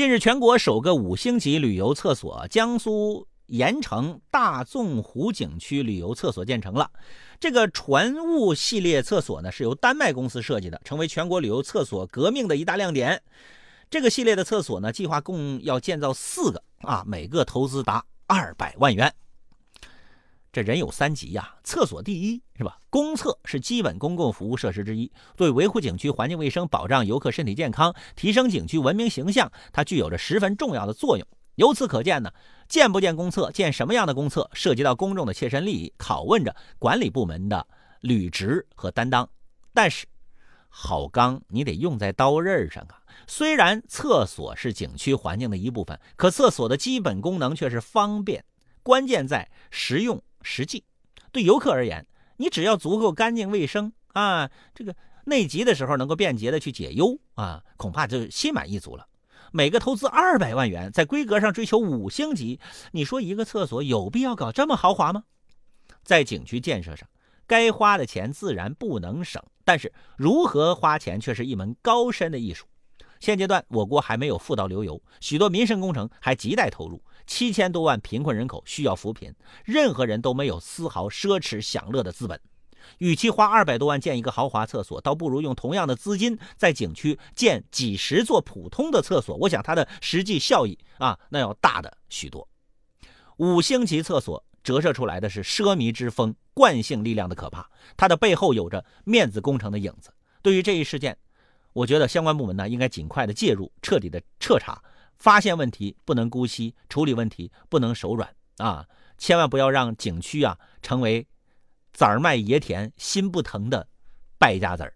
近日，全国首个五星级旅游厕所——江苏盐城大纵湖景区旅游厕所建成了。这个船坞系列厕所呢，是由丹麦公司设计的，成为全国旅游厕所革命的一大亮点。这个系列的厕所呢，计划共要建造四个啊，每个投资达二百万元。这人有三急呀，厕所第一是吧？公厕是基本公共服务设施之一，对维护景区环境卫生、保障游客身体健康、提升景区文明形象，它具有着十分重要的作用。由此可见呢，建不建公厕，建什么样的公厕，涉及到公众的切身利益，拷问着管理部门的履职和担当。但是，好钢你得用在刀刃上啊！虽然厕所是景区环境的一部分，可厕所的基本功能却是方便，关键在实用。实际，对游客而言，你只要足够干净卫生啊，这个内急的时候能够便捷的去解忧啊，恐怕就心满意足了。每个投资二百万元，在规格上追求五星级，你说一个厕所有必要搞这么豪华吗？在景区建设上，该花的钱自然不能省，但是如何花钱却是一门高深的艺术。现阶段，我国还没有富到流油，许多民生工程还亟待投入。七千多万贫困人口需要扶贫，任何人都没有丝毫奢侈享乐的资本。与其花二百多万建一个豪华厕所，倒不如用同样的资金在景区建几十座普通的厕所。我想它的实际效益啊，那要大的许多。五星级厕所折射出来的是奢靡之风、惯性力量的可怕，它的背后有着面子工程的影子。对于这一事件，我觉得相关部门呢应该尽快的介入，彻底的彻查，发现问题不能姑息，处理问题不能手软啊！千万不要让景区啊成为崽儿卖爷田心不疼的败家子儿。